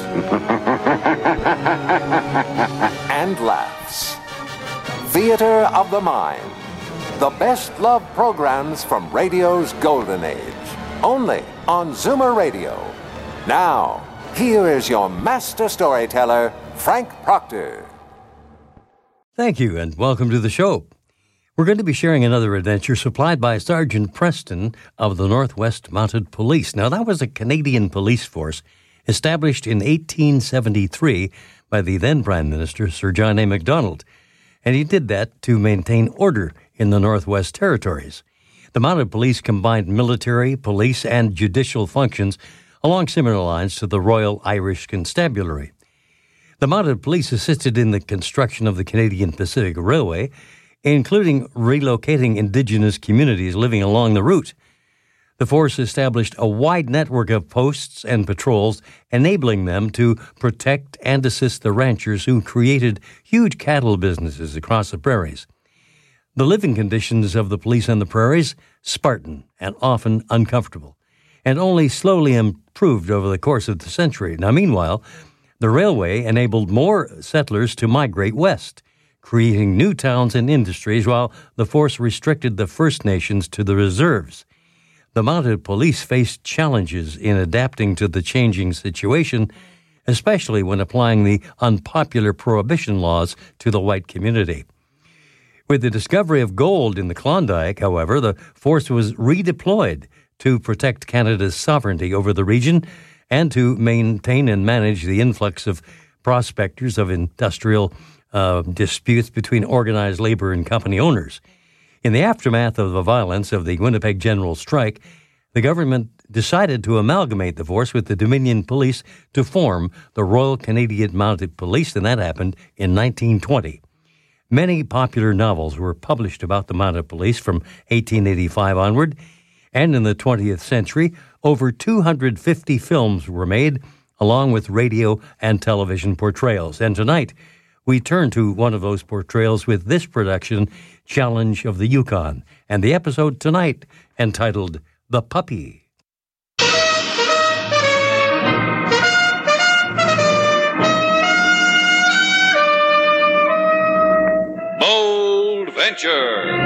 and laughs. Theater of the Mind. The best love programs from radio's golden age. Only on Zoomer Radio. Now, here is your master storyteller, Frank Proctor. Thank you, and welcome to the show. We're going to be sharing another adventure supplied by Sergeant Preston of the Northwest Mounted Police. Now, that was a Canadian police force established in 1873 by the then Prime Minister, Sir John A. Macdonald. And he did that to maintain order in the Northwest Territories. The Mounted Police combined military, police, and judicial functions along similar lines to the Royal Irish Constabulary. The Mounted Police assisted in the construction of the Canadian Pacific Railway, including relocating indigenous communities living along the route. The force established a wide network of posts and patrols, enabling them to protect and assist the ranchers who created huge cattle businesses across the prairies. The living conditions of the police on the prairies, Spartan and often uncomfortable, and only slowly improved over the course of the century. Now, meanwhile, the railway enabled more settlers to migrate west, creating new towns and industries while the force restricted the First Nations to the reserves. The mounted police faced challenges in adapting to the changing situation, especially when applying the unpopular prohibition laws to the white community. With the discovery of gold in the Klondike, however, the force was redeployed to protect Canada's sovereignty over the region and to maintain and manage the influx of prospectors of industrial uh, disputes between organized labor and company owners. In the aftermath of the violence of the Winnipeg General Strike, the government decided to amalgamate the force with the Dominion Police to form the Royal Canadian Mounted Police, and that happened in 1920. Many popular novels were published about the Mounted Police from 1885 onward, and in the 20th century, over 250 films were made, along with radio and television portrayals. And tonight, we turn to one of those portrayals with this production, Challenge of the Yukon, and the episode tonight entitled The Puppy. Bold Venture.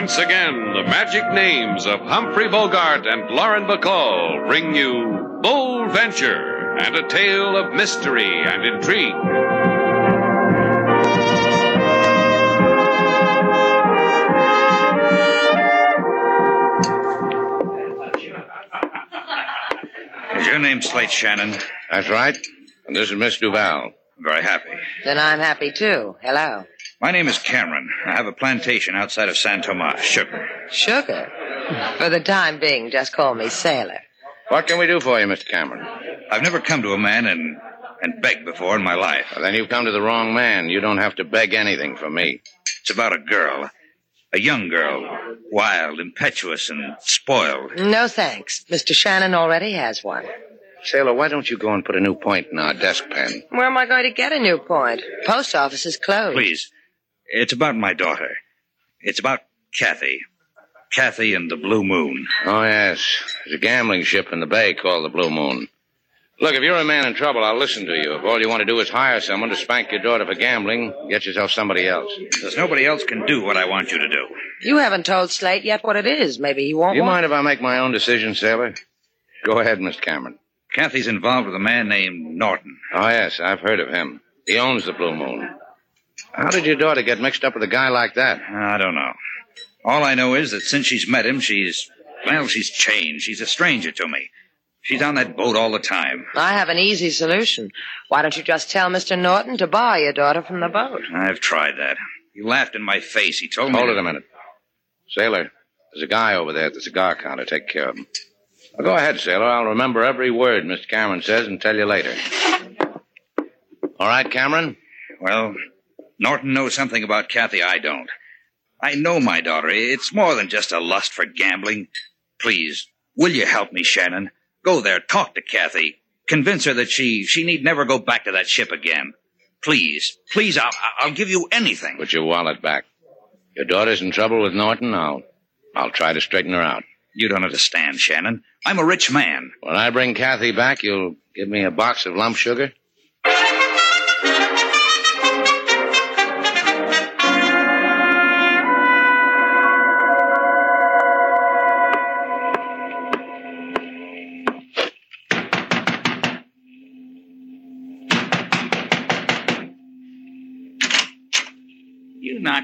Once again, the magic names of Humphrey Bogart and Lauren Bacall bring you Bold Venture and a tale of mystery and intrigue. Is your name Slate Shannon? That's right. And this is Miss Duval. I'm very happy. Then I'm happy too. Hello. My name is Cameron. I have a plantation outside of San Tomas, sugar. Sugar? For the time being, just call me Sailor. What can we do for you, Mr. Cameron? I've never come to a man and and begged before in my life. Well, then you've come to the wrong man. You don't have to beg anything from me. It's about a girl. A young girl. Wild, impetuous, and spoiled. No thanks. Mr. Shannon already has one. Sailor, why don't you go and put a new point in our desk pen? Where am I going to get a new point? Post office is closed. Please. It's about my daughter. It's about Kathy. Kathy and the Blue Moon. Oh, yes. There's a gambling ship in the bay called the Blue Moon. Look, if you're a man in trouble, I'll listen to you. If all you want to do is hire someone to spank your daughter for gambling, get yourself somebody else. Because nobody else can do what I want you to do. You haven't told Slate yet what it is. Maybe he won't Do you want- mind if I make my own decision, Sailor? Go ahead, Miss Cameron. Kathy's involved with a man named Norton. Oh, yes, I've heard of him. He owns the Blue Moon. How did your daughter get mixed up with a guy like that? I don't know. All I know is that since she's met him, she's, well, she's changed. She's a stranger to me. She's on that boat all the time. I have an easy solution. Why don't you just tell Mr. Norton to buy your daughter from the boat? I've tried that. He laughed in my face. He told me. Hold to- it a minute. Sailor, there's a guy over there at the cigar counter. Take care of him. Well, go ahead, Sailor. I'll remember every word Mr. Cameron says and tell you later. All right, Cameron? Well, Norton knows something about Kathy I don't. I know my daughter. It's more than just a lust for gambling. Please, will you help me, Shannon? Go there, talk to Kathy. Convince her that she she need never go back to that ship again. Please, please, I'll, I'll give you anything. Put your wallet back. Your daughter's in trouble with Norton. I'll, I'll try to straighten her out. You don't understand, Shannon. I'm a rich man. When I bring Kathy back, you'll give me a box of lump sugar?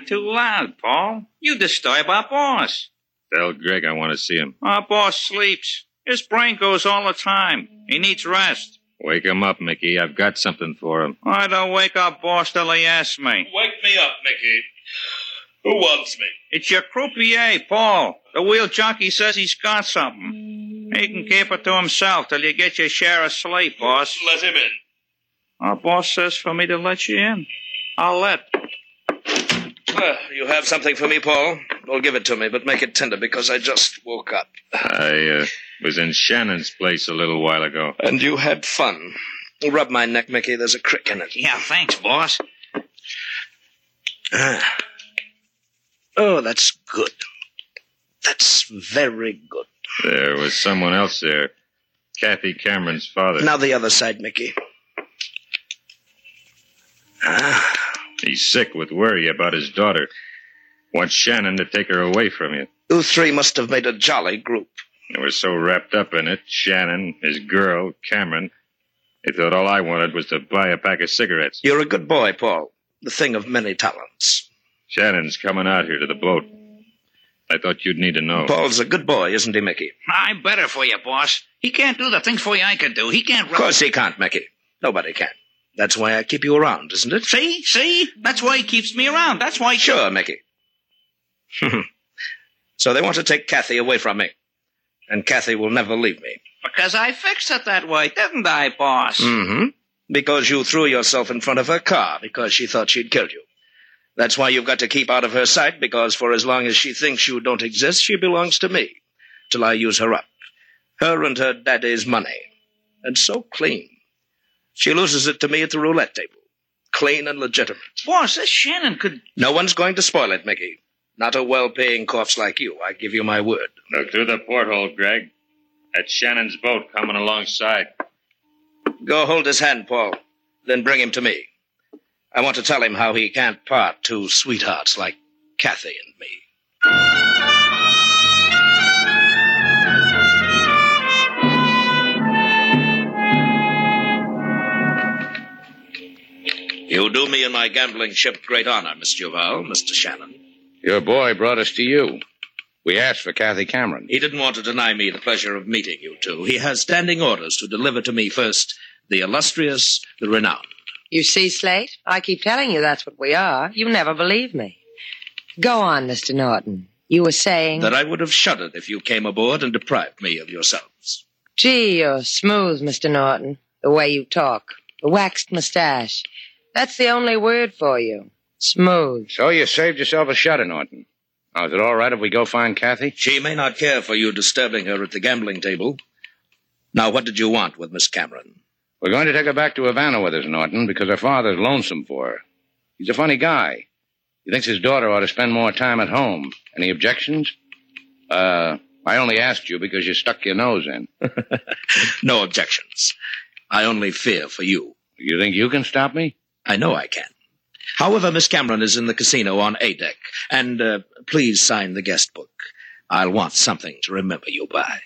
You're too loud, Paul. You disturb our boss. Tell Greg I want to see him. Our boss sleeps. His brain goes all the time. He needs rest. Wake him up, Mickey. I've got something for him. I don't wake our boss till he asks me. Wake me up, Mickey. Who wants me? It's your croupier, Paul. The wheel jockey says he's got something. He can keep it to himself till you get your share of sleep, boss. Let him in. Our boss says for me to let you in. I'll let. Uh, you have something for me, Paul? Well, give it to me, but make it tender because I just woke up. I uh, was in Shannon's place a little while ago. And you had fun. Rub my neck, Mickey. There's a crick in it. Yeah, thanks, boss. Ah. Oh, that's good. That's very good. There was someone else there. Kathy Cameron's father. Now the other side, Mickey. Ah, He's sick with worry about his daughter. Wants Shannon to take her away from you. you three must have made a jolly group. They were so wrapped up in it, Shannon, his girl, Cameron, they thought all I wanted was to buy a pack of cigarettes. You're a good boy, Paul. The thing of many talents. Shannon's coming out here to the boat. I thought you'd need to know. Paul's a good boy, isn't he, Mickey? I'm better for you, boss. He can't do the things for you I can do. He can't. Of course he can't, Mickey. Nobody can. That's why I keep you around, isn't it? See, see. That's why he keeps me around. That's why. Sure, Mickey. so they want to take Kathy away from me. And Kathy will never leave me. Because I fixed it that way, didn't I, boss? Mm-hmm. Because you threw yourself in front of her car because she thought she'd killed you. That's why you've got to keep out of her sight because for as long as she thinks you don't exist, she belongs to me. Till I use her up. Her and her daddy's money. And so clean. She loses it to me at the roulette table. Clean and legitimate. Boss, this Shannon could. No one's going to spoil it, Mickey. Not a well-paying corpse like you. I give you my word. Look through the porthole, Greg. That's Shannon's boat coming alongside. Go hold his hand, Paul. Then bring him to me. I want to tell him how he can't part two sweethearts like Kathy and me. You do me and my gambling ship great honor, Miss Duval, Mr. Shannon. Your boy brought us to you. We asked for Kathy Cameron. He didn't want to deny me the pleasure of meeting you two. He has standing orders to deliver to me first the illustrious, the renowned. You see, Slate? I keep telling you that's what we are. You never believe me. Go on, Mr. Norton. You were saying. That I would have shuddered if you came aboard and deprived me of yourselves. Gee, you're smooth, Mr. Norton. The way you talk. The waxed mustache. That's the only word for you. Smooth. So you saved yourself a shudder, Norton. Now, is it all right if we go find Kathy? She may not care for you disturbing her at the gambling table. Now, what did you want with Miss Cameron? We're going to take her back to Havana with us, Norton, because her father's lonesome for her. He's a funny guy. He thinks his daughter ought to spend more time at home. Any objections? Uh, I only asked you because you stuck your nose in. no objections. I only fear for you. You think you can stop me? I know I can. However, Miss Cameron is in the casino on A deck, and uh, please sign the guest book. I'll want something to remember you by.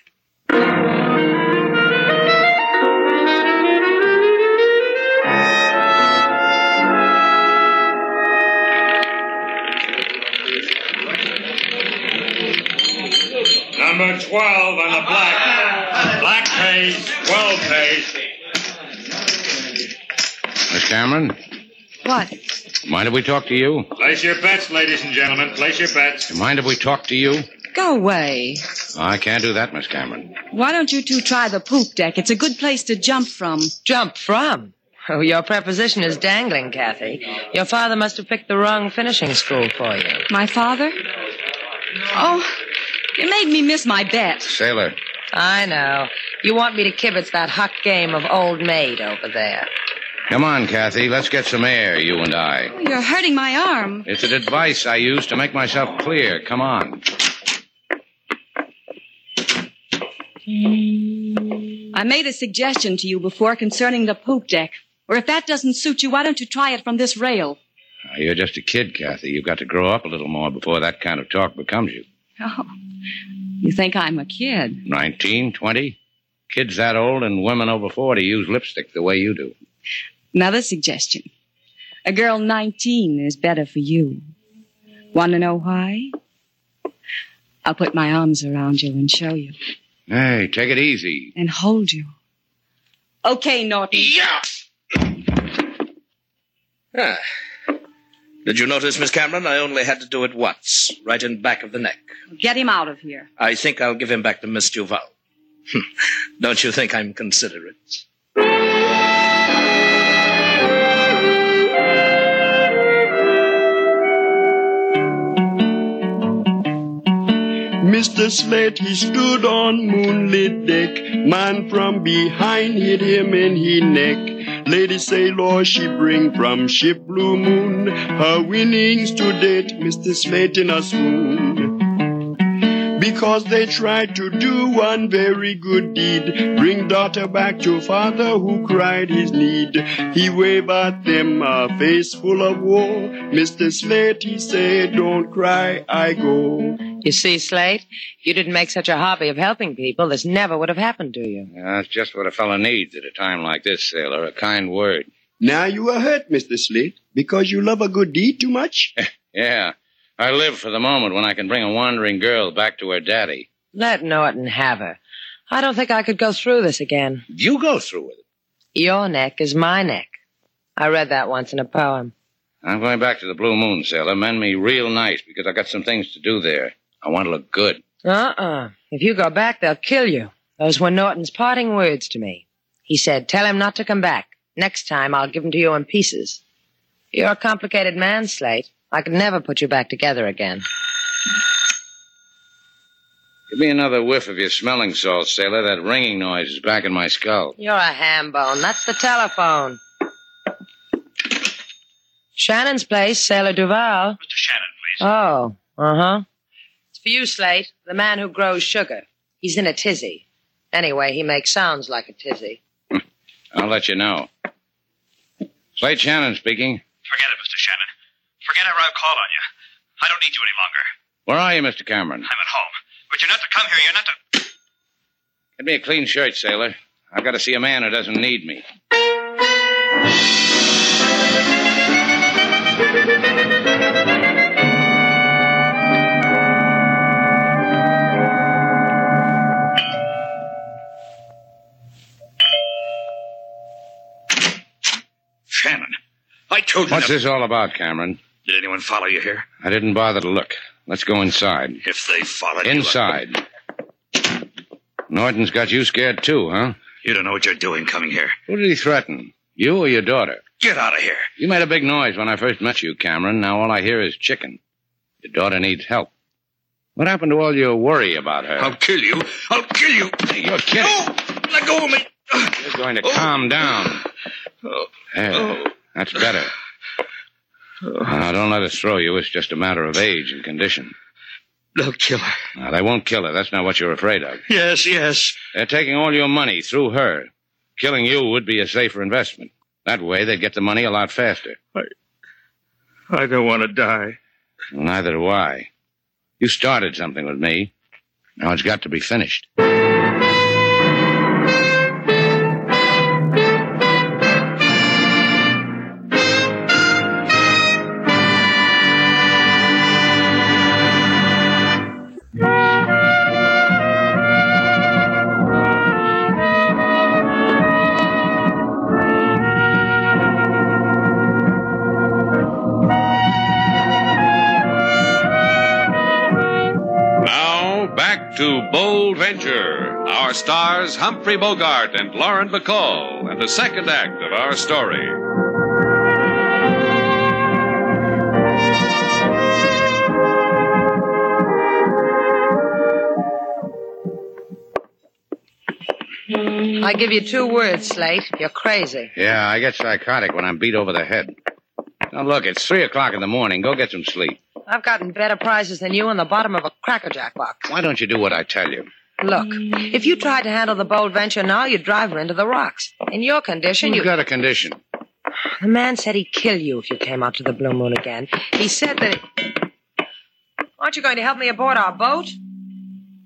Number 12 on the black. Black pays, 12 pays. Miss Cameron, What? mind if we talk to you? Place your bets, ladies and gentlemen. Place your bets. Mind if we talk to you? Go away. I can't do that, Miss Cameron. Why don't you two try the poop deck? It's a good place to jump from. Jump from? Oh, your preposition is dangling, Kathy. Your father must have picked the wrong finishing school for you. My father? Oh, you made me miss my bet. Sailor, I know. You want me to kibitz that huck game of old maid over there. Come on, Kathy. Let's get some air, you and I. You're hurting my arm. It's an advice I use to make myself clear. Come on. I made a suggestion to you before concerning the poop deck. Or if that doesn't suit you, why don't you try it from this rail? Now, You're just a kid, Kathy. You've got to grow up a little more before that kind of talk becomes you. Oh, you think I'm a kid? Nineteen, twenty? Kids that old and women over 40 use lipstick the way you do. Another suggestion. A girl 19 is better for you. Want to know why? I'll put my arms around you and show you. Hey, take it easy. And hold you. Okay, Norton. Ah. Did you notice, Miss Cameron? I only had to do it once, right in back of the neck. Get him out of here. I think I'll give him back to Miss Duval. Don't you think I'm considerate? Mr. Slate, he stood on moonlit deck. Man from behind hit him in he neck. Lady Sailor, she bring from ship Blue Moon her winnings to date, Mr. Slate in a swoon. Because they tried to do one very good deed, bring daughter back to father who cried his need. He waved at them a face full of woe. Mr. Slate, he said, don't cry, I go. You see, Slate, if you didn't make such a hobby of helping people, this never would have happened to you. Yeah, that's just what a fellow needs at a time like this, Sailor. A kind word. Now you are hurt, Mr. Slate, because you love a good deed too much? Yeah. I live for the moment when I can bring a wandering girl back to her daddy. Let Norton have her. I don't think I could go through this again. You go through with it. Your neck is my neck. I read that once in a poem. I'm going back to the Blue Moon, Sailor. Mend me real nice because I got some things to do there. I want to look good. Uh-uh. If you go back, they'll kill you. Those were Norton's parting words to me. He said, tell him not to come back. Next time, I'll give him to you in pieces. You're a complicated man, Slate. I could never put you back together again. Give me another whiff of your smelling salts, Sailor. That ringing noise is back in my skull. You're a ham bone. That's the telephone. Shannon's place, Sailor Duval. Mr. Shannon, please. Oh, uh-huh. It's for you, Slate, the man who grows sugar. He's in a tizzy. Anyway, he makes sounds like a tizzy. I'll let you know. Slate Shannon speaking. Forget it, Mr. Shannon. Forget ever I've called on you. I don't need you any longer. Where are you, Mr. Cameron? I'm at home. But you're not to come here. You're not to. Get me a clean shirt, Sailor. I've got to see a man who doesn't need me. I told you. What's this all about, Cameron? Did anyone follow you here? I didn't bother to look. Let's go inside. If they followed you. Inside. Norton's got you scared too, huh? You don't know what you're doing coming here. Who did he threaten? You or your daughter? Get out of here. You made a big noise when I first met you, Cameron. Now all I hear is chicken. Your daughter needs help. What happened to all your worry about her? I'll kill you. I'll kill you. You're kidding. No! Let go of me. You're going to oh. calm down. Oh. There. Oh. That's better. Now, don't let us throw you. It's just a matter of age and condition. They'll kill her. Now, they won't kill her. That's not what you're afraid of. Yes, yes. They're taking all your money through her. Killing you would be a safer investment. That way, they'd get the money a lot faster. I don't want to die. Neither do I. You started something with me. Now it's got to be finished. Our stars Humphrey Bogart and Lauren Bacall, and the second act of our story. I give you two words, Slate. You're crazy. Yeah, I get psychotic when I'm beat over the head. Now, look, it's three o'clock in the morning. Go get some sleep. I've gotten better prizes than you on the bottom of a Cracker Jack box. Why don't you do what I tell you? Look, if you tried to handle the bold venture now, you'd drive her into the rocks. In your condition, you. got a condition? The man said he'd kill you if you came out to the Blue Moon again. He said that. Aren't you going to help me aboard our boat?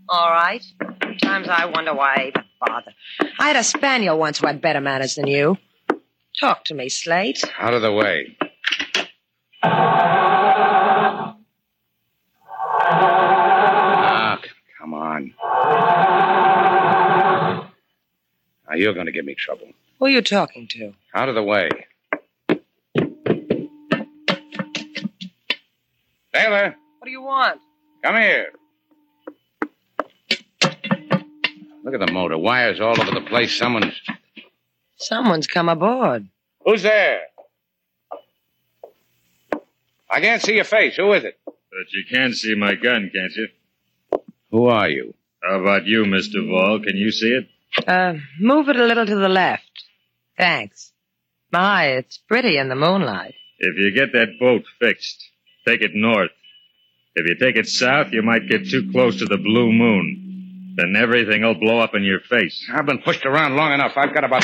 All right. Sometimes I wonder why I even bother. I had a spaniel once who had better manners than you. Talk to me, Slate. Out of the way. Now you're going to give me trouble. Who are you talking to? Out of the way. Taylor, What do you want? come here. Look at the motor. Wires all over the place. Someone's. Someone's come aboard. Who's there? I can't see your face. Who is it? But you can see my gun, can't you? Who are you? How about you, Mr. Vall? Can you see it? Uh, move it a little to the left. Thanks. My, it's pretty in the moonlight. If you get that boat fixed, take it north. If you take it south, you might get too close to the blue moon. Then everything will blow up in your face. I've been pushed around long enough. I've got about.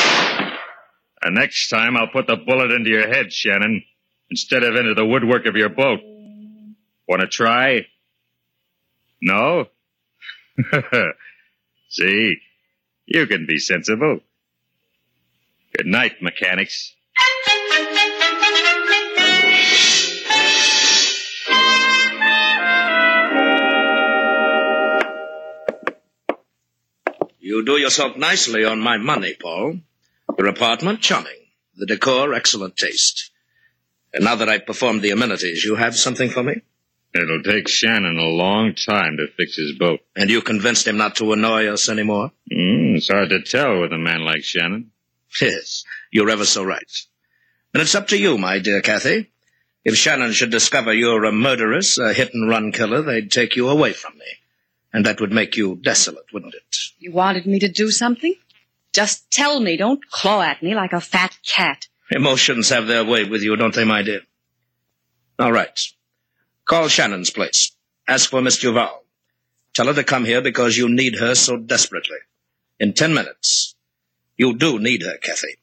And next time I'll put the bullet into your head, Shannon, instead of into the woodwork of your boat. Want to try? No? See, you can be sensible. Good night, mechanics. You do yourself nicely on my money, Paul. Your apartment, charming. The decor, excellent taste. And now that I've performed the amenities, you have something for me? It'll take Shannon a long time to fix his boat. And you convinced him not to annoy us anymore? Mm, it's hard to tell with a man like Shannon. Yes, you're ever so right. And it's up to you, my dear Kathy. If Shannon should discover you're a murderess, a hit and run killer, they'd take you away from me. And that would make you desolate, wouldn't it? You wanted me to do something? Just tell me. Don't claw at me like a fat cat. Emotions have their way with you, don't they, my dear? All right. Call Shannon's place. Ask for Miss Duval. Tell her to come here because you need her so desperately. In ten minutes. You do need her, Kathy.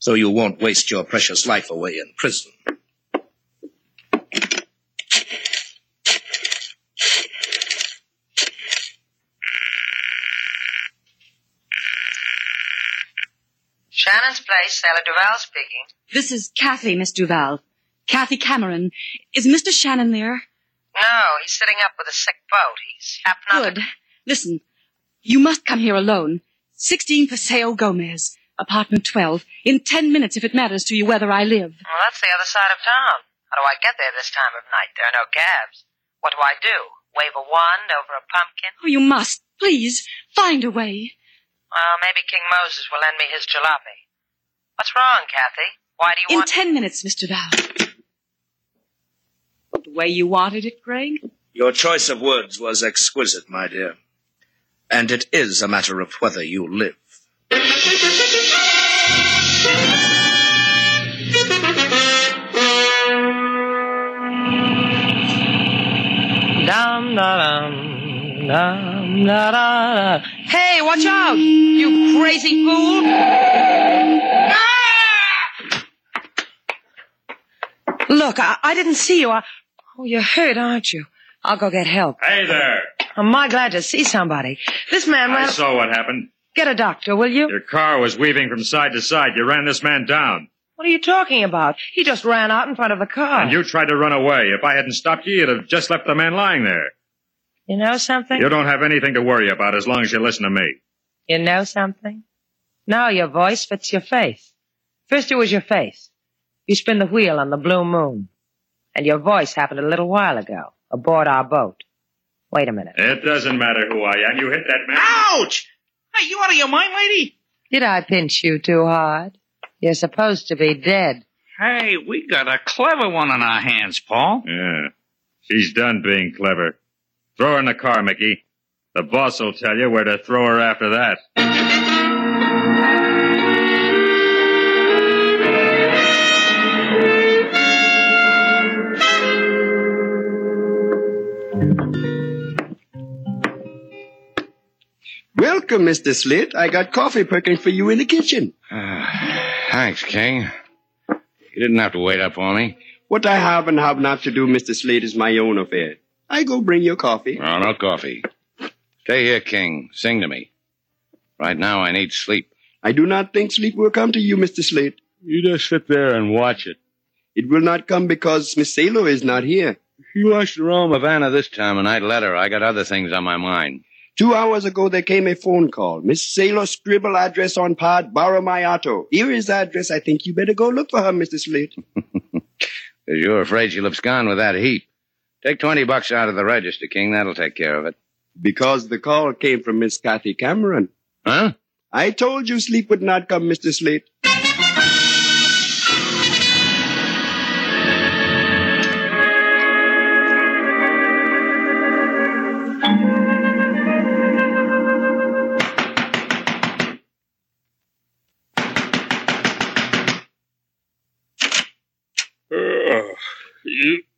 So you won't waste your precious life away in prison. Shannon's place, Sailor Duval speaking. This is Kathy, Miss Duval. Kathy Cameron. Is Mr. Shannon there? No, he's sitting up with a sick boat. He's happened Good. Listen, you must come here alone. 16 Paseo Gomez, apartment 12. In 10 minutes if it matters to you whether I live. Well, that's the other side of town. How do I get there this time of night? There are no cabs. What do I do? Wave a wand over a pumpkin? Oh, you must. Please, find a way. Well, maybe King Moses will lend me his jalopy. What's wrong, Kathy? Why do you In want... 10 minutes, Mr. Val. The way you wanted it, Greg? Your choice of words was exquisite, my dear. And it is a matter of whether you live. Dum da dum dum La, la, la. Hey, watch out! You crazy fool! Ah! Look, I, I didn't see you. I, oh, you're hurt, aren't you? I'll go get help. Hey there. I'm my glad to see somebody. This man I ran. saw what happened. Get a doctor, will you? Your car was weaving from side to side. You ran this man down. What are you talking about? He just ran out in front of the car. And you tried to run away. If I hadn't stopped you, you'd have just left the man lying there. You know something? You don't have anything to worry about as long as you listen to me. You know something? Now your voice fits your face. First it was your face. You spin the wheel on the blue moon. And your voice happened a little while ago, aboard our boat. Wait a minute. It doesn't matter who I am. You hit that man. Ouch! Hey, you out of your mind, lady? Did I pinch you too hard? You're supposed to be dead. Hey, we got a clever one on our hands, Paul. Yeah. She's done being clever. Throw her in the car, Mickey. The boss will tell you where to throw her after that. Welcome, Mr. Slate. I got coffee perking for you in the kitchen. Ah, thanks, King. You didn't have to wait up for me. What I have and have not to do, Mr. Slate, is my own affair. I go bring your coffee. Oh, no coffee. Stay here, King. Sing to me. Right now, I need sleep. I do not think sleep will come to you, Mr. Slate. You just sit there and watch it. It will not come because Miss Salo is not here. You watch the Rome Havana this time of night. Let her. I got other things on my mind. Two hours ago, there came a phone call. Miss Salo scribble address on pod, borrow my auto. Here is the address. I think you better go look for her, Mr. Slate. You're afraid she'll abscond with that heap. Take 20 bucks out of the register, King. That'll take care of it. Because the call came from Miss Kathy Cameron. Huh? I told you sleep would not come, Mr. Slate.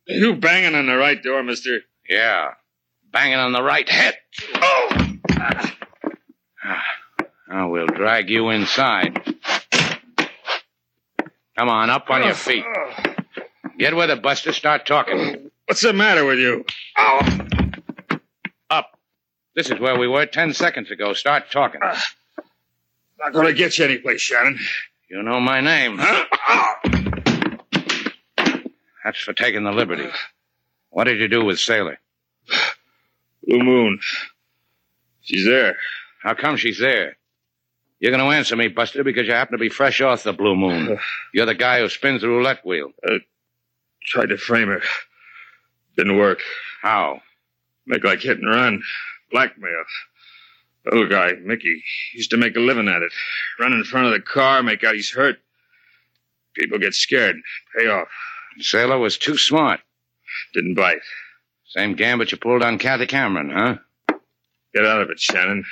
You, banging on the right door, mister. Yeah. Banging on the right head. Oh! Now we'll drag you inside. Come on, up on your oh. feet. Get with it, Buster. Start talking. What's the matter with you? Ow. Up. This is where we were ten seconds ago. Start talking. Ah. Not gonna get you anyplace, Shannon. You know my name. That's for taking the liberty. What did you do with Sailor? Blue Moon. She's there. How come she's there? You're going to answer me, Buster, because you happen to be fresh off the Blue Moon. You're the guy who spins the roulette wheel. Uh, tried to frame her. Didn't work. How? Make like hit and run. Blackmail. Little guy, Mickey, used to make a living at it. Run in front of the car, make out he's hurt. People get scared. Pay off. Sailor was too smart. Didn't bite. Same gambit you pulled on Kathy Cameron, huh? Get out of it, Shannon.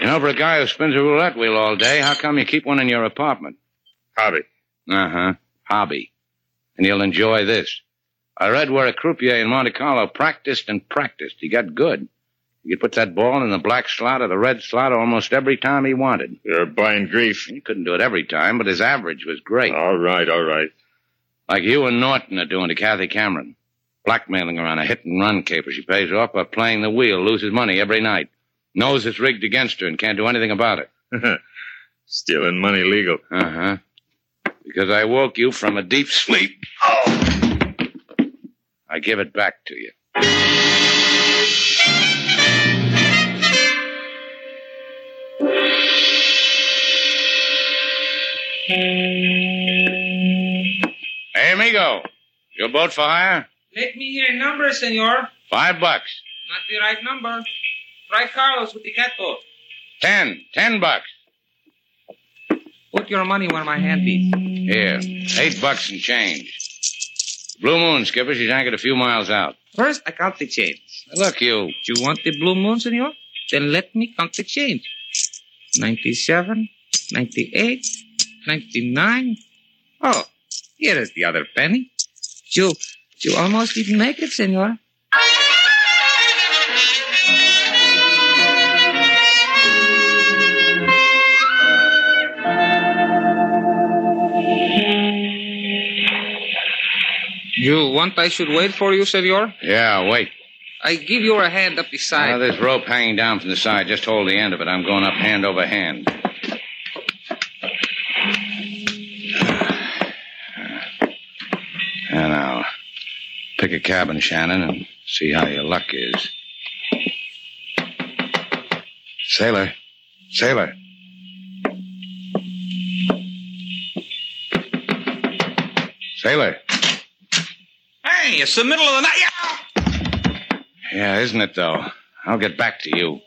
You know, for a guy who spins a roulette wheel all day, how come you keep one in your apartment? Hobby. Uh huh. Hobby. And you'll enjoy this. I read where a croupier in Monte Carlo practiced and practiced. He got good. He could put that ball in the black slot or the red slot almost every time he wanted. You're buying grief. He couldn't do it every time, but his average was great. All right, all right. Like you and Norton are doing to Kathy Cameron. Blackmailing her on a hit and run caper. She pays off by playing the wheel, loses money every night. Knows it's rigged against her and can't do anything about it. Stealing money legal. Uh huh. Because I woke you from a deep sleep. Oh! I give it back to you. Hey, amigo. Your boat for hire? Let me hear a number, senor. Five bucks. Not the right number. Try Carlos with the catboat. Ten. Ten bucks. Put your money where my hand is. Here. Eight bucks and change. Blue Moon, Skipper. She's anchored a few miles out. First, I count the change. Look, you. You want the blue moon, senor? Then let me count the change. 97, 98, Ninety-nine? Oh, here is the other penny. You, you almost didn't make it, senor. You want I should wait for you, senor? Yeah, wait. I give you a hand up the side. Now, this rope hanging down from the side, just hold the end of it. I'm going up hand over hand. Now, pick a cabin, Shannon, and see how your luck is. Sailor. Sailor. Sailor. Hey, it's the middle of the night. Yeah. Yeah, isn't it, though? I'll get back to you.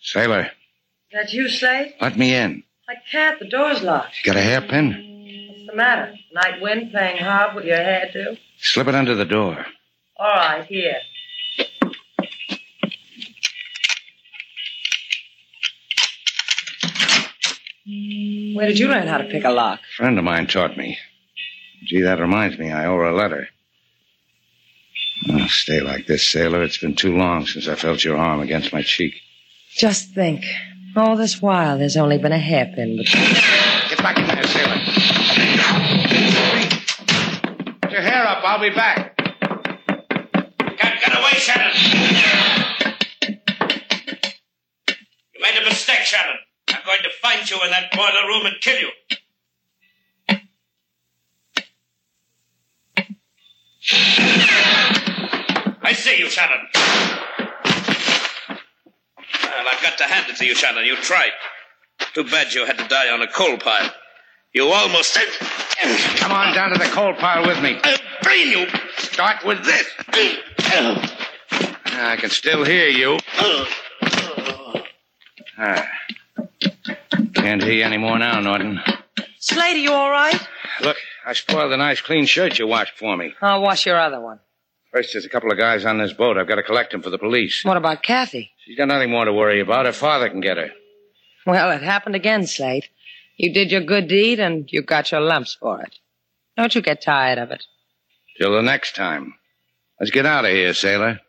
Sailor, That you, Slate? let me in. I can't. The door's locked. You got a hairpin? What's the matter? Night wind playing hard with your hair, too? Slip it under the door. All right, here. Where did you learn how to pick a lock? A friend of mine taught me. Gee, that reminds me, I owe her a letter. Oh, stay like this, sailor. It's been too long since I felt your arm against my cheek. Just think. All this while, there's only been a hairpin between. Get back in there, sailor. Put your hair up. I'll be back. Can't get away, Shannon. You made a mistake, Shannon. I'm going to find you in that boiler room and kill you. I see you, Shannon. Well, I've got to hand it to you, Shannon. You tried. Too bad you had to die on a coal pile. You almost. Did. Come on down to the coal pile with me. I'll brain you. Start with this. I can still hear you. Ah. Can't hear you anymore now, Norton. Slate, are you all right? Look, I spoiled the nice clean shirt you washed for me. I'll wash your other one. First, there's a couple of guys on this boat. I've got to collect them for the police. What about Kathy? She's got nothing more to worry about. Her father can get her. Well, it happened again, Slate. You did your good deed and you got your lumps for it. Don't you get tired of it. Till the next time. Let's get out of here, sailor.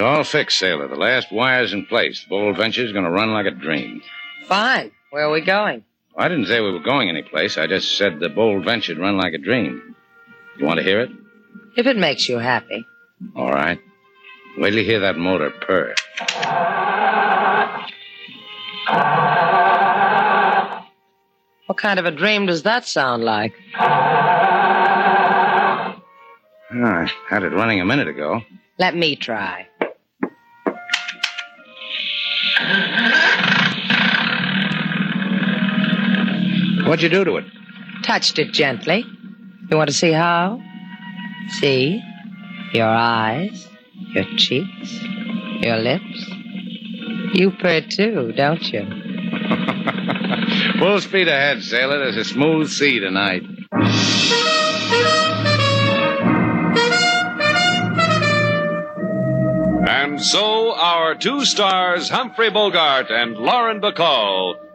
She's all fixed, sailor. The last wire's in place. The Bold Venture's going to run like a dream. Fine. Where are we going? I didn't say we were going anyplace. I just said the Bold Venture'd run like a dream. You want to hear it? If it makes you happy. All right. Wait till you hear that motor purr. What kind of a dream does that sound like? Ah, I had it running a minute ago. Let me try. What'd you do to it? Touched it gently. You want to see how? See? Your eyes, your cheeks, your lips. You purr too, don't you? Full speed ahead, sailor. There's a smooth sea tonight. And so our two stars, Humphrey Bogart and Lauren Bacall,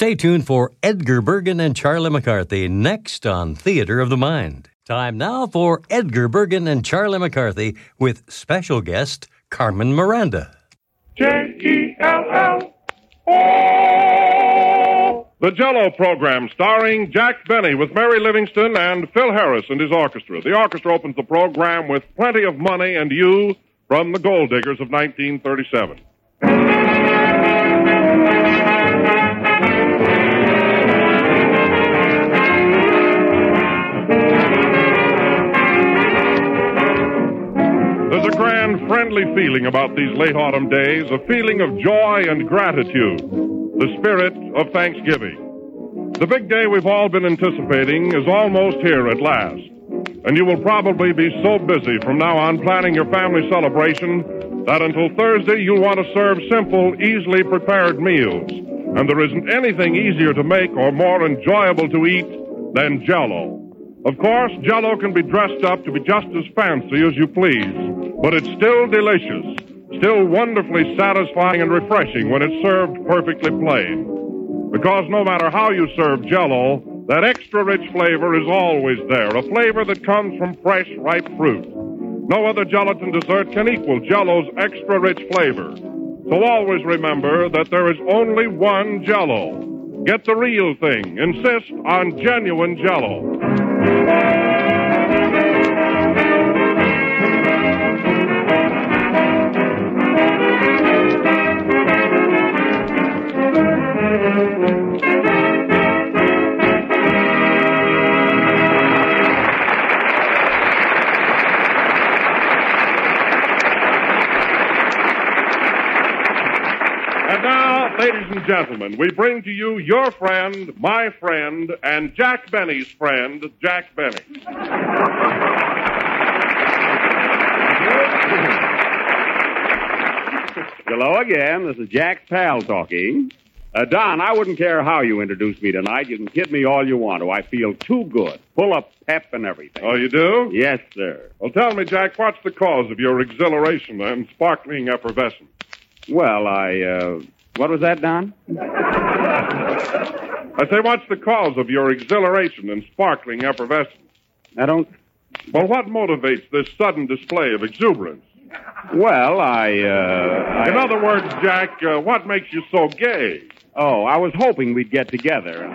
Stay tuned for Edgar Bergen and Charlie McCarthy next on Theater of the Mind. Time now for Edgar Bergen and Charlie McCarthy with special guest Carmen Miranda. J-E-L-L. The Jello program starring Jack Benny with Mary Livingstone and Phil Harris and his orchestra. The orchestra opens the program with Plenty of Money and You from the Gold Diggers of 1937. Friendly feeling about these late autumn days, a feeling of joy and gratitude, the spirit of Thanksgiving. The big day we've all been anticipating is almost here at last. And you will probably be so busy from now on planning your family celebration that until Thursday you'll want to serve simple, easily prepared meals. And there isn't anything easier to make or more enjoyable to eat than jello. Of course, jello can be dressed up to be just as fancy as you please, but it's still delicious, still wonderfully satisfying and refreshing when it's served perfectly plain. Because no matter how you serve jello, that extra rich flavor is always there, a flavor that comes from fresh, ripe fruit. No other gelatin dessert can equal jello's extra rich flavor. So always remember that there is only one jello. Get the real thing. Insist on genuine jello. And ladies and gentlemen, we bring to you your friend, my friend, and Jack Benny's friend, Jack Benny. Hello again. This is Jack's pal talking. Uh, Don, I wouldn't care how you introduce me tonight. You can kid me all you want to. I feel too good, full of pep and everything. Oh, you do? Yes, sir. Well, tell me, Jack, what's the cause of your exhilaration and sparkling effervescence? Well, I, uh, what was that, Don? I say, what's the cause of your exhilaration and sparkling effervescence? I don't. Well, what motivates this sudden display of exuberance? Well, I, uh. In I... other words, Jack, uh, what makes you so gay? Oh, I was hoping we'd get together.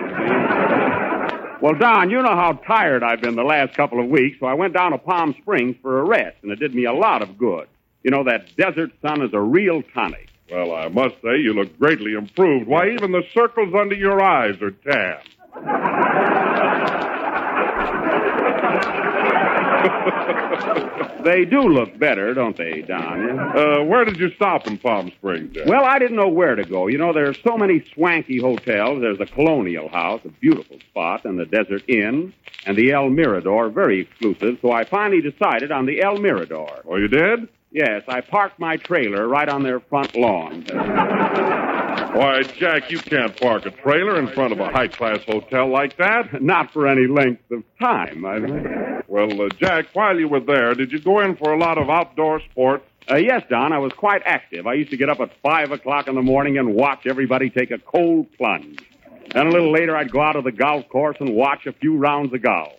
well, Don, you know how tired I've been the last couple of weeks, so I went down to Palm Springs for a rest, and it did me a lot of good. You know, that desert sun is a real tonic. Well, I must say you look greatly improved. Why, even the circles under your eyes are tan. they do look better, don't they, Don? Uh, where did you stop in Palm Springs? Jack? Well, I didn't know where to go. You know, there are so many swanky hotels. There's the Colonial House, a beautiful spot, and the Desert Inn, and the El Mirador, very exclusive. So I finally decided on the El Mirador. Oh, you did? Yes, I parked my trailer right on their front lawn. Why, Jack, you can't park a trailer in front of a high-class hotel like that. Not for any length of time. I... Well, uh, Jack, while you were there, did you go in for a lot of outdoor sports? Uh, yes, Don, I was quite active. I used to get up at 5 o'clock in the morning and watch everybody take a cold plunge. Then a little later, I'd go out to the golf course and watch a few rounds of golf.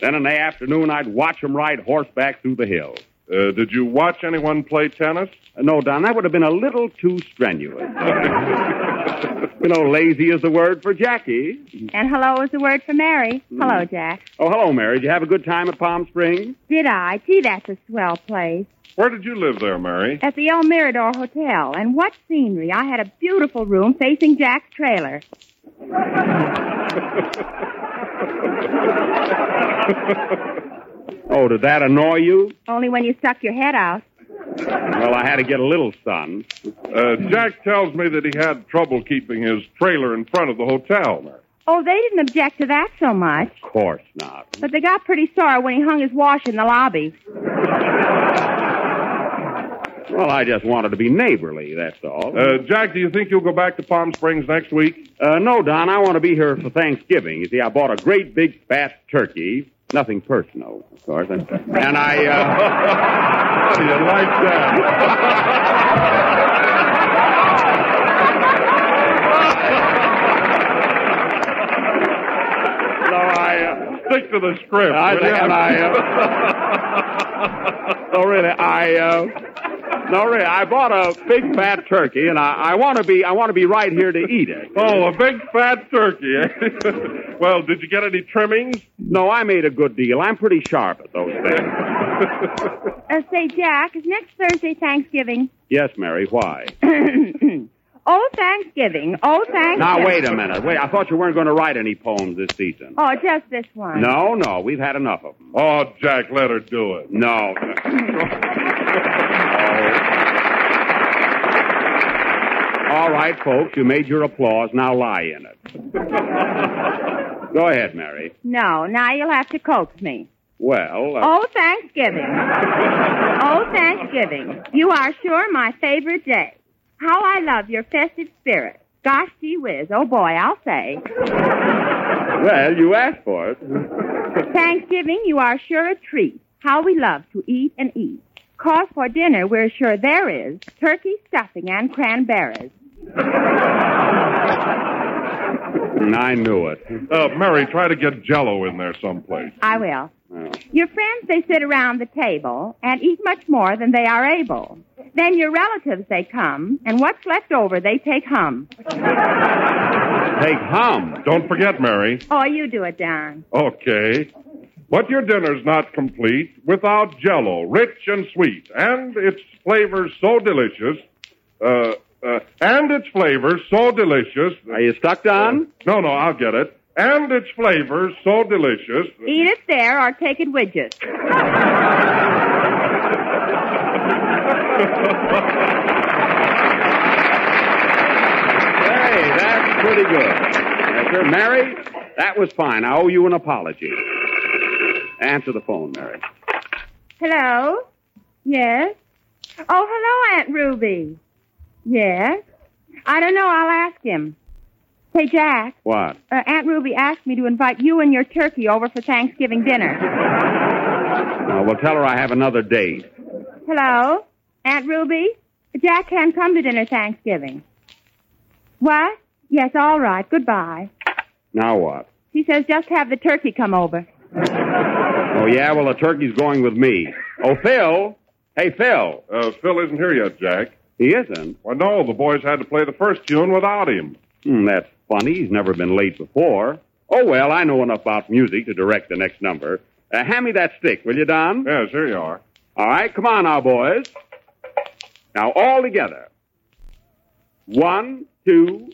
Then in the afternoon, I'd watch them ride horseback through the hills. Uh, did you watch anyone play tennis? Uh, no, Don, that would have been a little too strenuous. you know, lazy is the word for Jackie. And hello is the word for Mary. Hello, Jack. Oh, hello, Mary. Did you have a good time at Palm Springs? Did I? Gee, that's a swell place. Where did you live there, Mary? At the El Mirador Hotel. And what scenery. I had a beautiful room facing Jack's trailer. oh, did that annoy you? Only when you stuck your head out. Well, I had to get a little sun. Uh, Jack tells me that he had trouble keeping his trailer in front of the hotel. Oh, they didn't object to that so much. Of course not. But they got pretty sore when he hung his wash in the lobby. Well, I just wanted to be neighborly, that's all. Uh, Jack, do you think you'll go back to Palm Springs next week? Uh, no, Don. I want to be here for Thanksgiving. You see, I bought a great big fat turkey. Nothing personal, of course. And, and I, uh... How do you like that? no, I, uh... Stick to the script. I think, and I, uh... no, really, I, uh... No, really, I bought a big fat turkey, and I, I want to be I want to be right here to eat it. Oh, a big fat turkey. Eh? well, did you get any trimmings? No, I made a good deal. I'm pretty sharp at those things. Uh, say, Jack, is next Thursday Thanksgiving? yes, Mary. Why? oh, Thanksgiving. Oh, Thanksgiving. Now wait a minute. Wait, I thought you weren't going to write any poems this season. Oh, just this one. No, no, we've had enough of them. Oh, Jack, let her do it. No. All right, folks, you made your applause. Now lie in it. Go ahead, Mary. No, now you'll have to coax me. Well, uh, Oh, Thanksgiving. oh, Thanksgiving. You are sure my favorite day. How I love your festive spirit. Gosh gee whiz. Oh boy, I'll say. well, you asked for it. Thanksgiving, you are sure a treat. How we love to eat and eat. Cause for dinner, we're sure there is turkey stuffing and cranberries. I knew it. Uh, Mary, try to get Jello in there someplace. I will. Your friends, they sit around the table and eat much more than they are able. Then your relatives, they come, and what's left over, they take hum. Take hum. Don't forget, Mary. Oh, you do it, Don. Okay. But your dinner's not complete without Jello, rich and sweet, and its flavors so delicious. Uh, uh, and its flavors so delicious. Are you stuck, Don? no, no, I'll get it. And its flavors so delicious. Eat it there or take it with you. Hey, that's pretty good. Yes, sir. Mary, that was fine. I owe you an apology. Answer the phone, Mary. Hello? Yes? Oh, hello, Aunt Ruby. Yes? I don't know. I'll ask him. Hey, Jack, What? uh, Aunt Ruby asked me to invite you and your turkey over for Thanksgiving dinner. Well, tell her I have another date. Hello? Aunt Ruby? Jack can't come to dinner Thanksgiving. What? Yes, all right. Goodbye. Now what? She says just have the turkey come over. Yeah? Well, the turkey's going with me. Oh, Phil. Hey, Phil. Uh, Phil isn't here yet, Jack. He isn't? Well, no, the boys had to play the first tune without him. Hmm, that's funny. He's never been late before. Oh, well, I know enough about music to direct the next number. Uh, hand me that stick, will you, Don? Yes, here you are. All right, come on now, boys. Now, all together. One, two.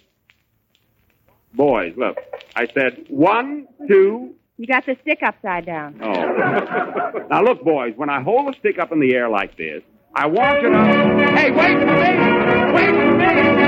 Boys, look. I said one, two. You got the stick upside down. Oh. now, look, boys, when I hold the stick up in the air like this, I want you to. Hey, wait for me! Wait for me!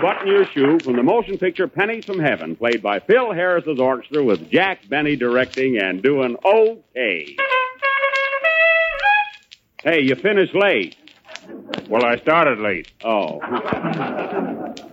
Button Your Shoe from the motion picture Pennies from Heaven, played by Phil Harris's orchestra with Jack Benny directing and doing okay. Hey, you finished late. Well, I started late. Oh.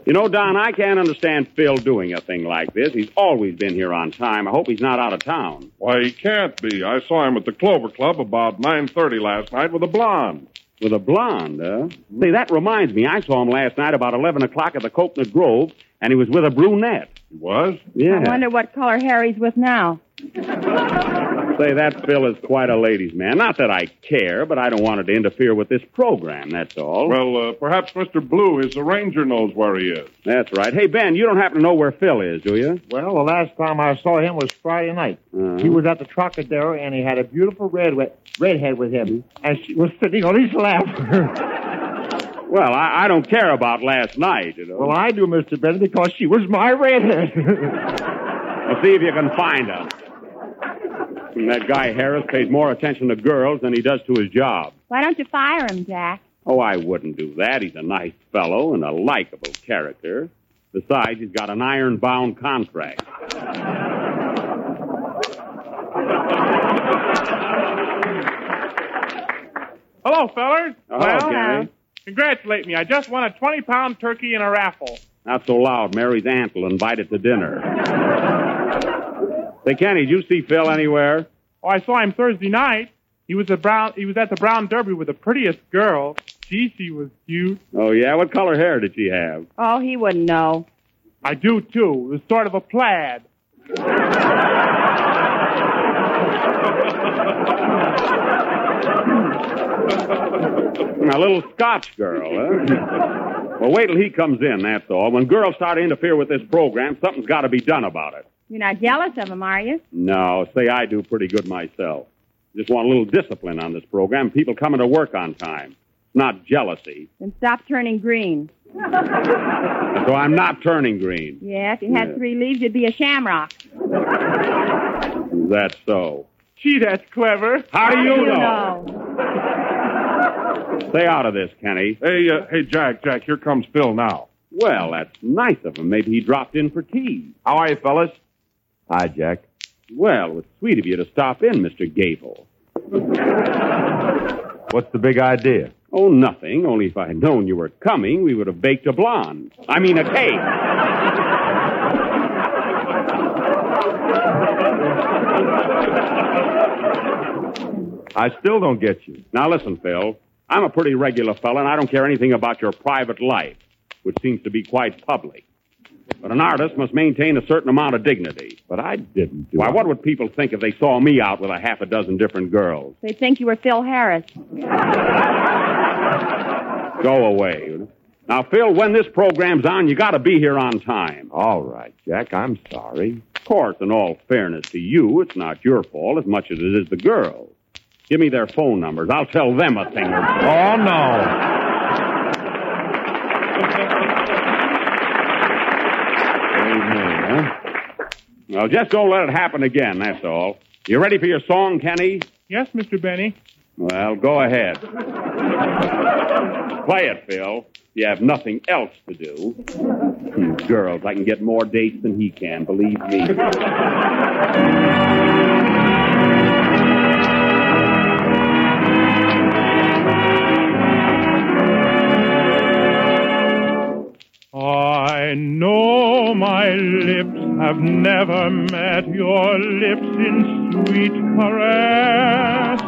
You know, Don, I can't understand Phil doing a thing like this. He's always been here on time. I hope he's not out of town. Why, he can't be. I saw him at the Clover Club about 9.30 last night with a blonde. With a blonde, huh? Say, that reminds me. I saw him last night about 11 o'clock at the Coconut Grove, and he was with a brunette. He was? Yeah. I wonder what color Harry's with now. Say, that Phil is quite a ladies' man. Not that I care, but I don't want it to interfere with this program, that's all. Well, uh, perhaps Mr. Blue, his arranger, knows where he is. That's right. Hey, Ben, you don't happen to know where Phil is, do you? Well, the last time I saw him was Friday night. Uh-huh. He was at the Trocadero, and he had a beautiful red redhead with him, and she was sitting on his lap. Well, I, I don't care about last night, you know. well, I do, Mr. Bennett, because she was my redhead. Well, see if you can find her. And that guy Harris pays more attention to girls than he does to his job. Why don't you fire him, Jack? Oh, I wouldn't do that. He's a nice fellow and a likable character. Besides, he's got an iron-bound contract. Hello, fellers. Oh, well, Gary. Uh, congratulate me. I just won a 20 pound turkey in a raffle. Not so loud. Mary's aunt will invite it to dinner. Say, Kenny, did you see Phil anywhere? Oh, I saw him Thursday night. He was a brown. He was at the Brown Derby with the prettiest girl. Gee, she was cute. Oh, yeah? What color hair did she have? Oh, he wouldn't know. I do too. It was sort of a plaid. A little Scotch girl, huh? well, wait till he comes in, that's all. When girls start to interfere with this program, something's got to be done about it. You're not jealous of him, are you? No, say I do pretty good myself. Just want a little discipline on this program. People coming to work on time. Not jealousy. Then stop turning green. So I'm not turning green. Yeah, if you had Yeah. three leaves, you'd be a shamrock. That's so? Gee, that's clever. How do you know? Stay out of this, Kenny. Hey, uh, hey, Jack, Jack, here comes Phil now. Well, that's nice of him. Maybe he dropped in for tea. How are you, fellas? Hi, Jack. Well, it was sweet of you to stop in, Mr. Gable. What's the big idea? Oh, nothing. Only if I had known you were coming, we would have baked a blonde. I mean, a cake. I still don't get you. Now, listen, Phil. I'm a pretty regular fella, and I don't care anything about your private life, which seems to be quite public. But an artist must maintain a certain amount of dignity. But I didn't do Why, it. what would people think if they saw me out with a half a dozen different girls? They'd think you were Phil Harris. Go away. Now, Phil, when this program's on, you got to be here on time. All right, Jack. I'm sorry. Of course, in all fairness to you, it's not your fault as much as it is the girls. Give me their phone numbers. I'll tell them a thing or two. Oh, no. Well, just don't let it happen again, that's all. You ready for your song, Kenny? Yes, Mr. Benny. Well, go ahead. Play it, Phil. You have nothing else to do. Hmm, Girls, I can get more dates than he can, believe me. I know my lips have never met your lips in sweet caress.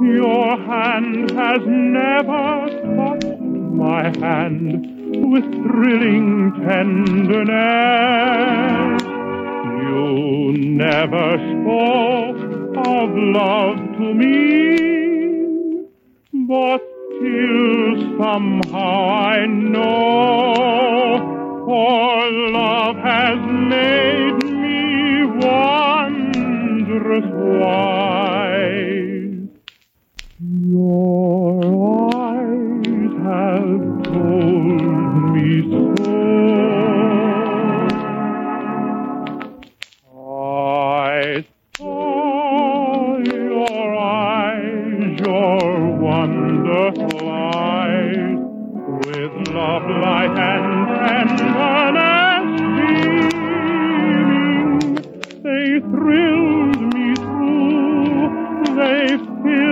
Your hand has never touched my hand with thrilling tenderness. You never spoke of love to me, but still somehow I know, for love has made me wondrous wise. if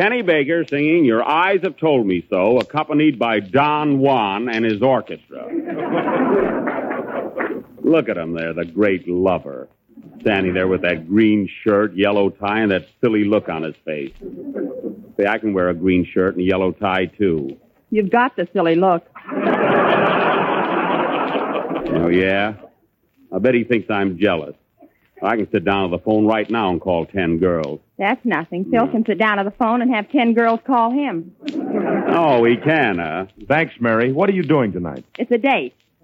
Kenny Baker singing Your Eyes Have Told Me So, accompanied by Don Juan and his orchestra. Look at him there, the great lover. Standing there with that green shirt, yellow tie, and that silly look on his face. Say, I can wear a green shirt and a yellow tie, too. You've got the silly look. Oh, yeah? I bet he thinks I'm jealous. I can sit down on the phone right now and call ten girls. That's nothing. Phil can sit down at the phone and have ten girls call him. Oh, he can, huh? Thanks, Mary. What are you doing tonight? It's a date.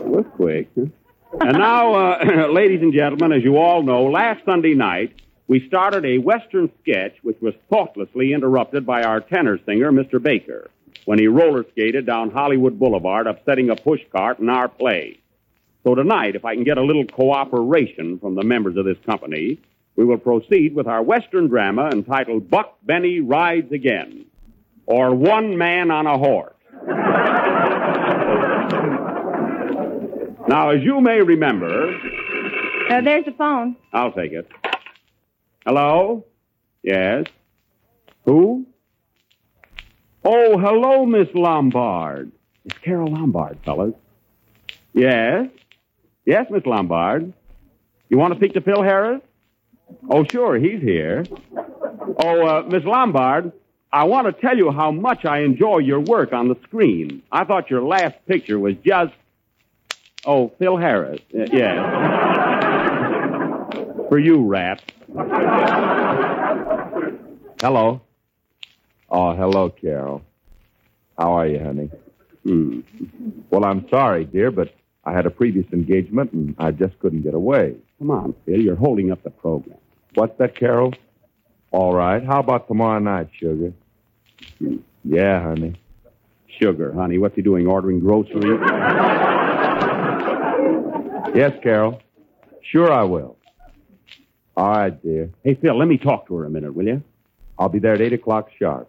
was quick. huh? And now, uh, ladies and gentlemen, as you all know, last Sunday night we started a Western sketch which was thoughtlessly interrupted by our tenor singer, Mr. Baker, when he roller skated down Hollywood Boulevard, upsetting a pushcart in our play. So tonight, if I can get a little cooperation from the members of this company, we will proceed with our Western drama entitled Buck Benny Rides Again, or One Man on a Horse. Now, as you may remember, Uh, there's the phone. I'll take it. Hello? Yes? Who? Oh, hello, Miss Lombard. It's Carole Lombard, fellas. Yes? Yes, Miss Lombard. You want to speak to Phil Harris? Oh, sure, he's here. Oh, uh, Miss Lombard, I want to tell you how much I enjoy your work on the screen. I thought your last picture was just. Oh, Phil Harris. Uh, yes. For you, rat. Hello. Oh, hello, Carole. How are you, honey? Hmm. Well, I'm sorry, dear, but I had a previous engagement and I just couldn't get away. Come on, Phil. You're holding up the program. What's that, Carole? All right. How about tomorrow night, sugar? Hmm. Yeah, honey. Sugar, honey. What's he doing? Ordering groceries? Yes, Carole. Sure, I will. All right, dear. Hey, Phil, let me talk to her a minute, will you? I'll be there at 8 o'clock sharp.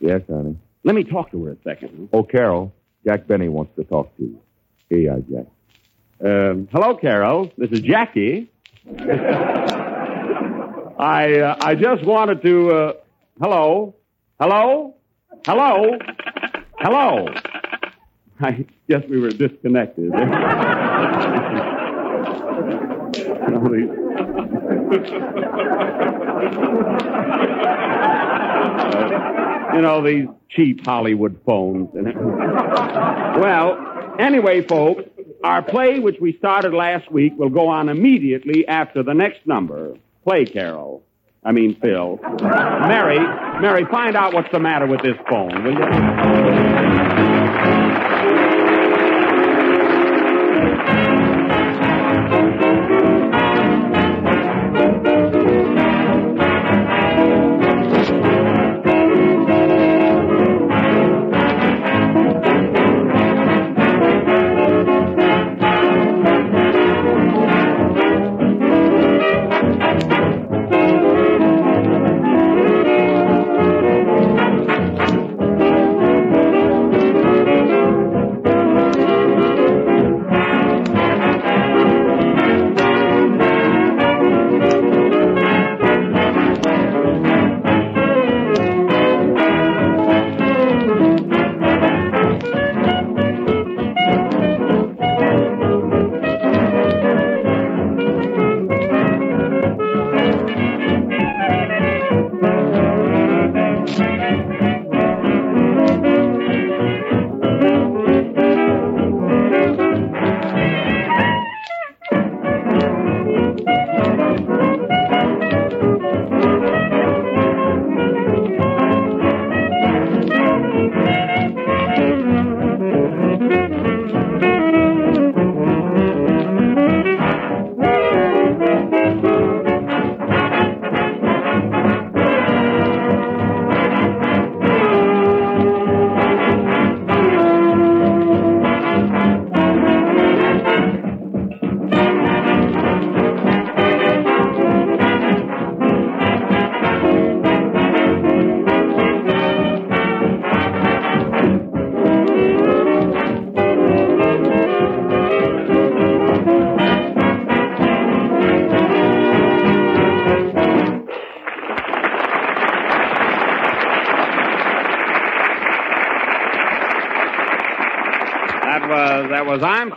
Yes, honey. Let me talk to her a second. Oh, Carole, Jack Benny wants to talk to you. Here you are, Jack. Um, hello, Carole. This is Jackie. I uh, I just wanted to. Uh, hello, hello, hello, hello. I guess we were disconnected. Uh, you know these cheap Hollywood phones. well, anyway, folks, our play, which we started last week, will go on immediately after the next number. Play, Carole. I mean, Phil. Mary, Mary, find out what's the matter with this phone, will you?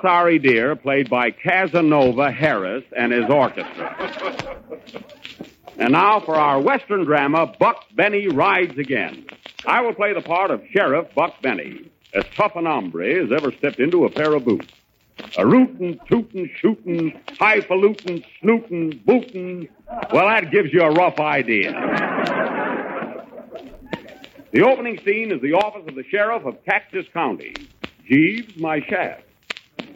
Sorry Dear, played by Casanova Harris and his orchestra. And now for our Western drama, Buck Benny Rides Again. I will play the part of Sheriff Buck Benny, as tough an hombre as ever stepped into a pair of boots. A rootin', tootin', shootin', highfalutin', snootin', bootin'. Well, that gives you a rough idea. The opening scene is the office of the sheriff of Cactus County. Jeeves, my shaft.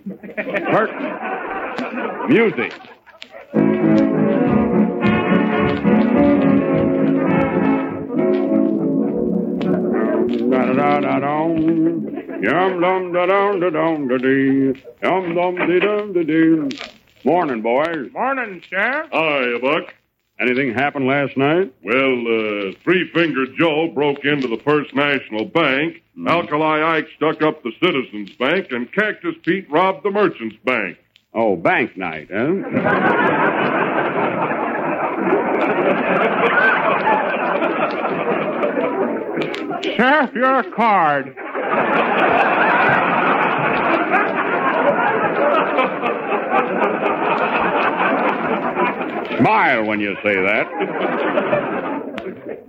Curtain. Music. Yum dum da dum da dum da dee. Yum dum dee dum da dee. Morning, boys. Morning, Sheriff. Hi, Buck. Anything happened last night? Well, uh, Three Finger Joe broke into the First National Bank, Alkali Ike stuck up the Citizens Bank, and Cactus Pete robbed the Merchants Bank. Oh, bank night, huh? Sheriff, you're a card. Smile when you say that.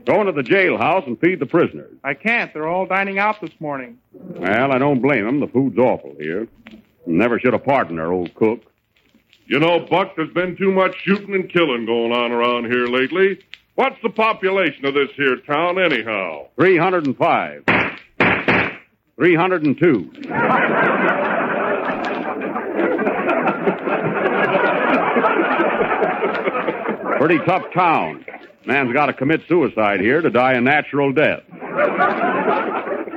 Go into the jailhouse and feed the prisoners. I can't. They're all dining out this morning. Well, I don't blame them. The food's awful here. Never should have pardoned our old cook. You know, Buck, there's been too much shooting and killing going on around here lately. What's the population of this here town, anyhow? 305. 302. Pretty tough town. Man's got to commit suicide here to die a natural death.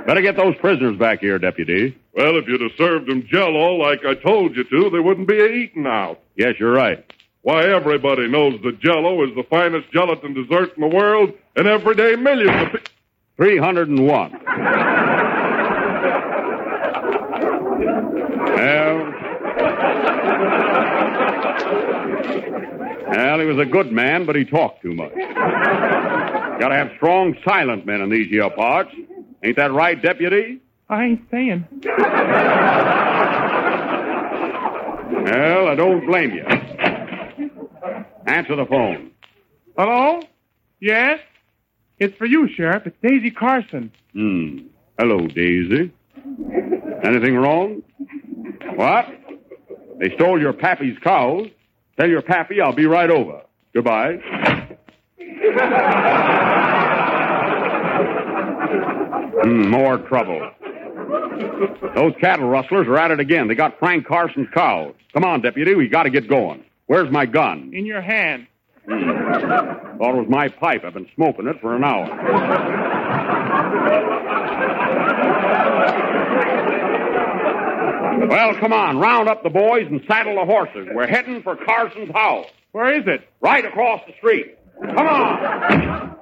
Better get those prisoners back here, deputy. Well, if you'd have served them jello like I told you to, they wouldn't be eating out. Yes, you're right. Why, everybody knows that jello is the finest gelatin dessert in the world, and every day millions of people. 301. Well, he was a good man, but he talked too much. Gotta have strong, silent men in these here parts. Ain't that right, deputy? I ain't saying. Well, I don't blame you. Answer the phone. Hello? Yes? It's for you, Sheriff. It's Daisy Carson. Hmm. Hello, Daisy. Anything wrong? What? They stole your pappy's cows. Tell your pappy I'll be right over. Goodbye. Hmm, more trouble. Those cattle rustlers are at it again. They got Frank Carson's cows. Come on, deputy. We got to get going. Where's my gun? In your hand. Thought it was my pipe. I've been smoking it for an hour. Well, come on. Round up the boys and saddle the horses. We're heading for Carson's house. Where is it? Right across the street. Come on.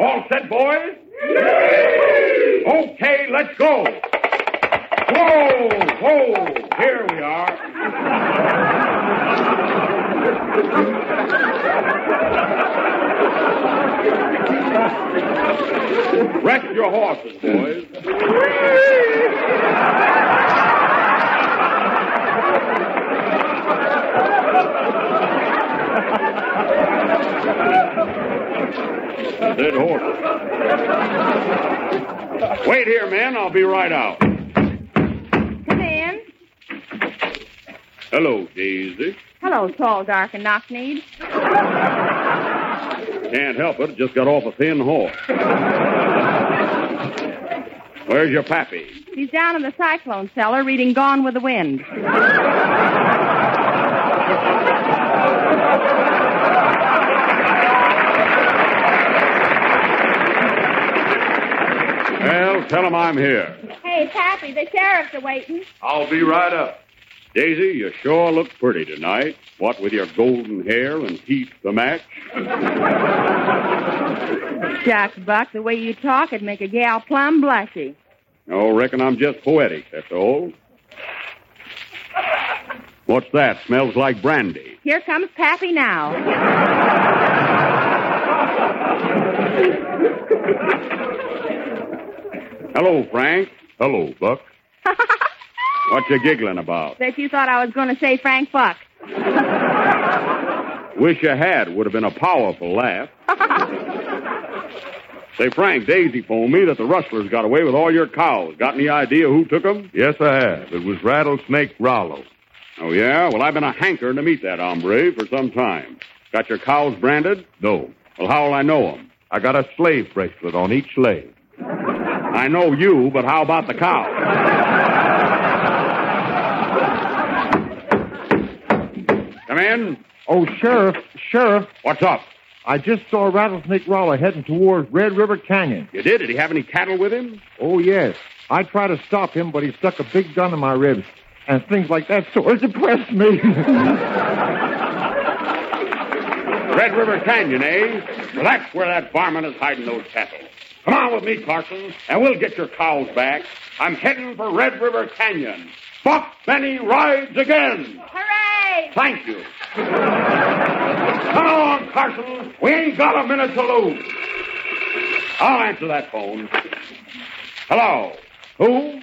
All set, boys? Okay, let's go. Whoa, whoa. Here we are. Rest your horses, boys. Dead horses. Wait here, men. I'll be right out. Come in. Hello, Daisy. Hello, tall, dark, and knock-kneed. Can't help it. Just got off a thin horse. Where's your pappy? He's down in the cyclone cellar reading Gone with the Wind. Well, tell him I'm here. Hey, Pappy, the sheriff's a waiting. I'll be right up. Daisy, you sure look pretty tonight. What with your golden hair and teeth to match? shucks, Buck. The way you talk, it'd make a gal plumb blushy. Oh, reckon I'm just poetic, that's all. What's that? Smells like brandy. Here comes Pappy now. Hello, Frank. Hello, Buck. what you giggling about? Bet you thought I was going to say Frank Buck. Wish you had. Would have been a powerful laugh. Say, Frank, Daisy phoned me that the rustlers got away with all your cows. Got any idea who took them? Yes, I have. It was Rattlesnake Rollo. Oh, yeah? Well, I've been a hankering to meet that hombre for some time. Got your cows branded? No. Well, how'll I know them? I got a slave bracelet on each leg. I know you, but how about the cow? Come in. Oh, Sheriff, Sheriff. What's up? I just saw Rattlesnake Roller heading towards Red River Canyon. You did? Did he have any cattle with him? Oh, yes. I tried to stop him, but he stuck a big gun in my ribs. And things like that sort of depressed me. Red River Canyon, eh? Well, that's where that varmint is hiding those cattle. Come on with me, Carson, and we'll get your cows back. I'm heading for Red River Canyon. Buck Benny rides again. Hooray! Thank you. Come on, Carson. We ain't got a minute to lose. I'll answer that phone. Hello. Who?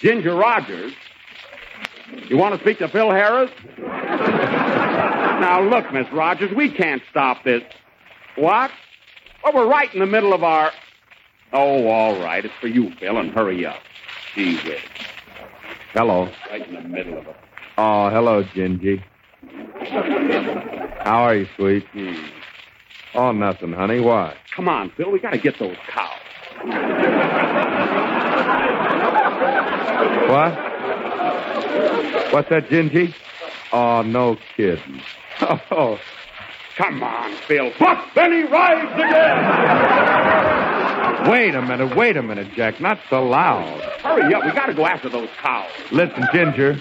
Ginger Rogers. You want to speak to Phil Harris? now, look, Miss Rogers, we can't stop this. What? Well, we're right in the middle of our. Oh, all right. It's for you, Phil, and hurry up. Gee whiz. Hello. Right in the middle of it. Oh, hello, Gingy. How are you, sweet? Hmm. Oh, nothing, honey. Why? Come on, Phil. We got to get those cows. What? What's that, Gingy? Oh, no kidding. Oh, Come on, Phil. Buck Benny rides again. Wait a minute, wait a minute, Jack. Not so loud. Hurry up. We got to go after those cows. Listen, Ginger.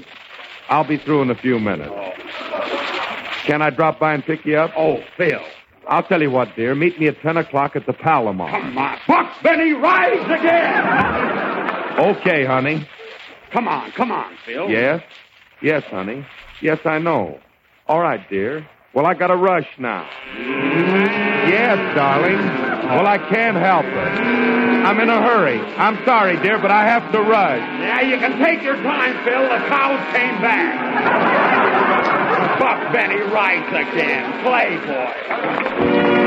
I'll be through in a few minutes. Oh. Can I drop by and pick you up? Oh, Phil. I'll tell you what, dear. Meet me at 10 o'clock at the Palomar. Come on. Buck Benny rides again. Okay, honey. Come on, come on, Phil. Yes? Yes, honey. Yes, I know. All right, dear. Well, I got a rush now. Yes, darling. Well, I can't help it. I'm in a hurry. I'm sorry, dear, but I have to rush. Yeah, you can take your time, Phil. The cows came back. Buck Benny rides again. Playboy.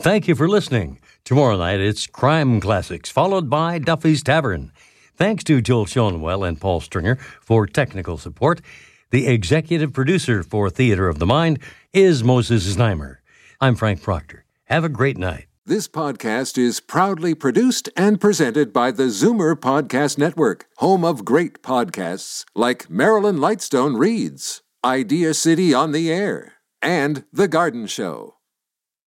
Thank you for listening. Tomorrow night it's Crime Classics, followed by Duffy's Tavern. Thanks to Joel Schoenwell and Paul Stringer for technical support. The executive producer for Theater of the Mind is Moses Znaimer. I'm Frank Proctor. Have a great night. This podcast is proudly produced and presented by the Zoomer Podcast Network, home of great podcasts like Marilyn Lightstone Reads, Idea City on the Air, and The Garden Show.